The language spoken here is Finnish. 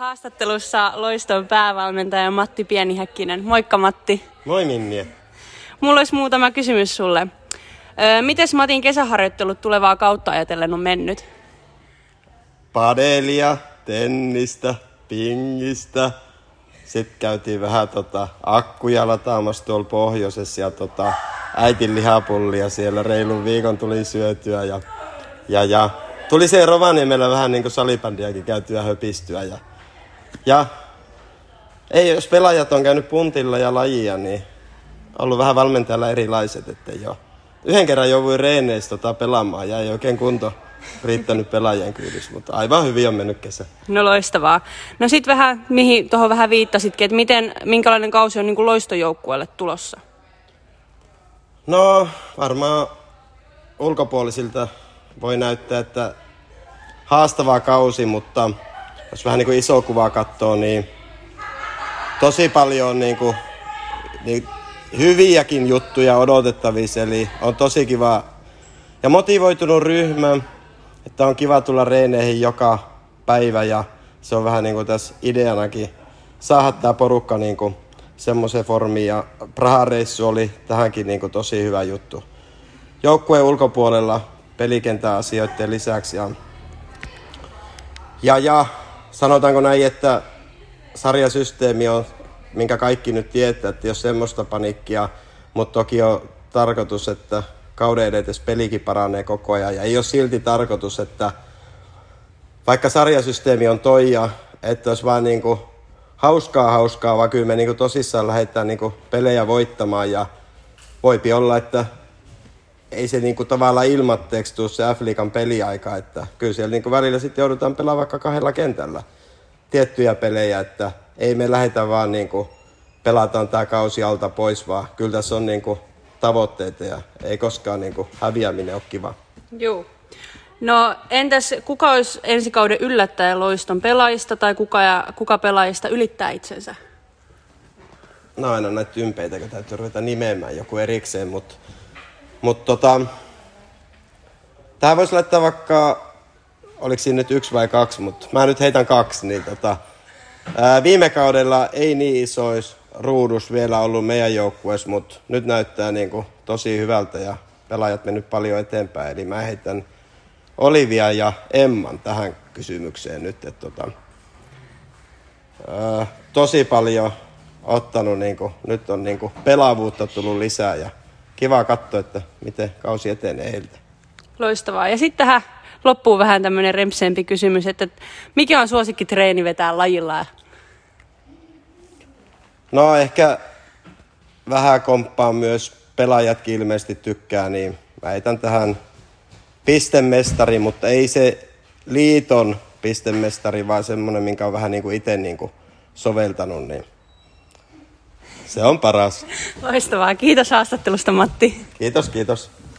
haastattelussa Loiston päävalmentaja Matti Pienihäkkinen. Moikka Matti. Moi Minni. Mulla olisi muutama kysymys sulle. Mites Matin kesäharjoittelut tulevaa kautta ajatellen on mennyt? Padelia, tennistä, pingistä. Sitten käytiin vähän tota, akkuja lataamassa tuolla pohjoisessa ja tota, äitin lihapullia siellä reilun viikon tuli syötyä ja, ja, ja tuli se Rovaniemellä vähän niin kuin salibändiäkin käytyä höpistyä ja, ja ei, jos pelaajat on käynyt puntilla ja lajia, niin ollut vähän valmentajalla erilaiset, että joo. Yhden kerran jouduin reeneistä tota pelaamaan ja ei oikein kunto riittänyt pelaajien kyydissä, mutta aivan hyvin on mennyt kesä. No loistavaa. No sitten vähän, mihin tuohon vähän viittasitkin, että miten, minkälainen kausi on niin kuin loistojoukkueelle tulossa? No varmaan ulkopuolisilta voi näyttää, että haastava kausi, mutta jos vähän niin kuin iso kuvaa katsoo, niin tosi paljon niin kuin, niin hyviäkin juttuja odotettavissa, eli on tosi kiva ja motivoitunut ryhmä, että on kiva tulla reeneihin joka päivä ja se on vähän niin kuin tässä ideanakin saada tämä porukka niin kuin semmoiseen formiin ja Prahan reissu oli tähänkin niin kuin tosi hyvä juttu. Joukkueen ulkopuolella pelikentän asioiden lisäksi ja, ja, ja sanotaanko näin, että sarjasysteemi on, minkä kaikki nyt tietää, että jos semmoista panikkia, mutta toki on tarkoitus, että kauden edetessä pelikin paranee koko ajan. Ja ei ole silti tarkoitus, että vaikka sarjasysteemi on toi ja että olisi vaan niin kuin hauskaa hauskaa, vaan kyllä me niin kuin tosissaan lähdetään niin kuin pelejä voittamaan ja voipi olla, että ei se niin kuin tavallaan ilmatteeksi tule se F-liigan peliaika, että kyllä siellä niin kuin välillä sitten joudutaan pelaamaan vaikka kahdella kentällä tiettyjä pelejä, että ei me lähetä vaan niin kuin pelataan tämä kausi alta pois, vaan kyllä tässä on niin kuin tavoitteita ja ei koskaan niin kuin häviäminen ole kiva. Joo. No entäs kuka olisi ensi kauden yllättäjä loiston pelaajista tai kuka, ja, kuka pelaajista ylittää itsensä? No aina näitä tympeitä, kun täytyy ruveta nimeämään joku erikseen, mutta mut tota, tähän voisi laittaa vaikka, oliko siinä nyt yksi vai kaksi, mutta mä nyt heitän kaksi, niin tota, ää, viime kaudella ei niin isois ruudus vielä ollut meidän joukkueessa, mutta nyt näyttää niin tosi hyvältä ja pelaajat mennyt paljon eteenpäin. Eli mä heitän Olivia ja Emman tähän kysymykseen nyt. Että tota, ää, tosi paljon ottanut, niin kuin, nyt on niin kuin pelaavuutta tullut lisää ja kiva katsoa, että miten kausi etenee heiltä. Loistavaa. Ja sitten tähän loppuu vähän tämmöinen rempsempi kysymys, että mikä on suosikki treeni vetää lajilla No ehkä vähän komppaan myös pelaajatkin ilmeisesti tykkää, niin väitän tähän pistemestari, mutta ei se liiton pistemestari, vaan semmoinen, minkä on vähän niin kuin itse niin kuin soveltanut, niin se on paras. Loistavaa. Kiitos haastattelusta, Matti. Kiitos, kiitos.